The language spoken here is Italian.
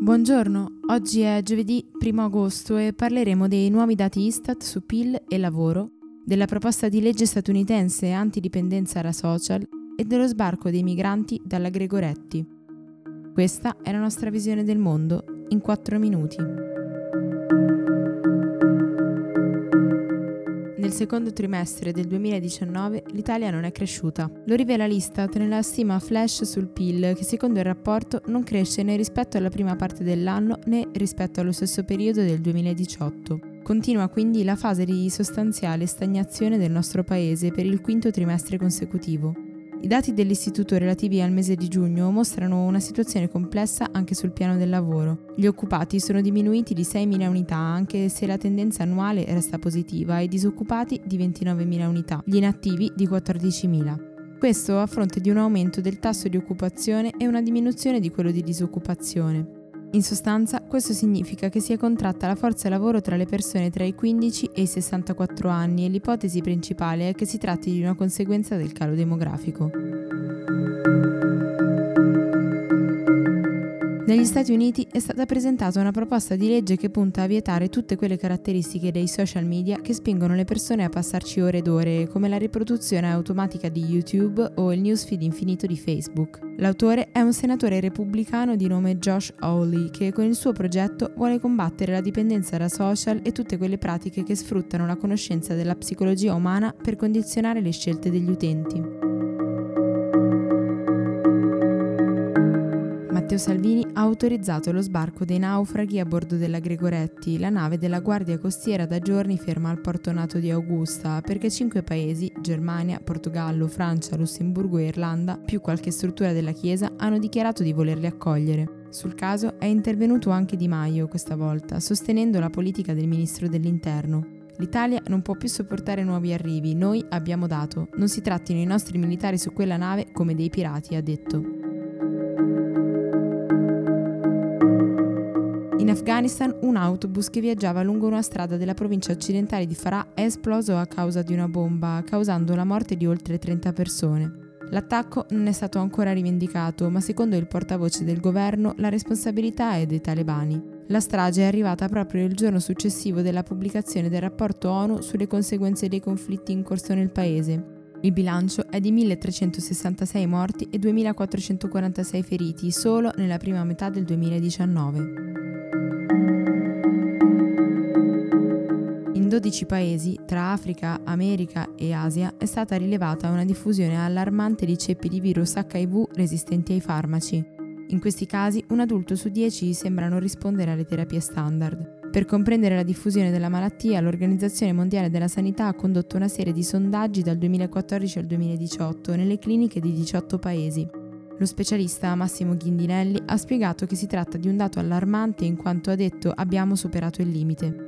Buongiorno, oggi è giovedì 1 agosto e parleremo dei nuovi dati Istat su PIL e lavoro, della proposta di legge statunitense antidipendenza da social e dello sbarco dei migranti dalla Gregoretti. Questa è la nostra visione del mondo in 4 minuti. Nel secondo trimestre del 2019 l'Italia non è cresciuta. Lo rivela l'Istat nella stima flash sul PIL che secondo il rapporto non cresce né rispetto alla prima parte dell'anno né rispetto allo stesso periodo del 2018. Continua quindi la fase di sostanziale stagnazione del nostro paese per il quinto trimestre consecutivo. I dati dell'istituto relativi al mese di giugno mostrano una situazione complessa anche sul piano del lavoro. Gli occupati sono diminuiti di 6.000 unità anche se la tendenza annuale resta positiva e i disoccupati di 29.000 unità, gli inattivi di 14.000. Questo a fronte di un aumento del tasso di occupazione e una diminuzione di quello di disoccupazione. In sostanza, questo significa che si è contratta la forza lavoro tra le persone tra i 15 e i 64 anni e l'ipotesi principale è che si tratti di una conseguenza del calo demografico. Negli Stati Uniti è stata presentata una proposta di legge che punta a vietare tutte quelle caratteristiche dei social media che spingono le persone a passarci ore ed ore, come la riproduzione automatica di YouTube o il newsfeed infinito di Facebook. L'autore è un senatore repubblicano di nome Josh Hawley che con il suo progetto vuole combattere la dipendenza da social e tutte quelle pratiche che sfruttano la conoscenza della psicologia umana per condizionare le scelte degli utenti. Matteo Salvini ha autorizzato lo sbarco dei naufraghi a bordo della Gregoretti, la nave della Guardia Costiera da giorni ferma al porto nato di Augusta, perché cinque paesi, Germania, Portogallo, Francia, Lussemburgo e Irlanda, più qualche struttura della Chiesa, hanno dichiarato di volerli accogliere. Sul caso è intervenuto anche Di Maio questa volta, sostenendo la politica del ministro dell'Interno. L'Italia non può più sopportare nuovi arrivi, noi abbiamo dato. Non si trattino i nostri militari su quella nave come dei pirati, ha detto. In Afghanistan un autobus che viaggiava lungo una strada della provincia occidentale di Farah è esploso a causa di una bomba, causando la morte di oltre 30 persone. L'attacco non è stato ancora rivendicato, ma secondo il portavoce del governo la responsabilità è dei talebani. La strage è arrivata proprio il giorno successivo della pubblicazione del rapporto ONU sulle conseguenze dei conflitti in corso nel paese. Il bilancio è di 1366 morti e 2446 feriti solo nella prima metà del 2019. 12 paesi, tra Africa, America e Asia, è stata rilevata una diffusione allarmante di ceppi di virus HIV resistenti ai farmaci. In questi casi, un adulto su 10 sembra non rispondere alle terapie standard. Per comprendere la diffusione della malattia, l'Organizzazione Mondiale della Sanità ha condotto una serie di sondaggi dal 2014 al 2018 nelle cliniche di 18 paesi. Lo specialista Massimo Ghindinelli ha spiegato che si tratta di un dato allarmante in quanto ha detto abbiamo superato il limite.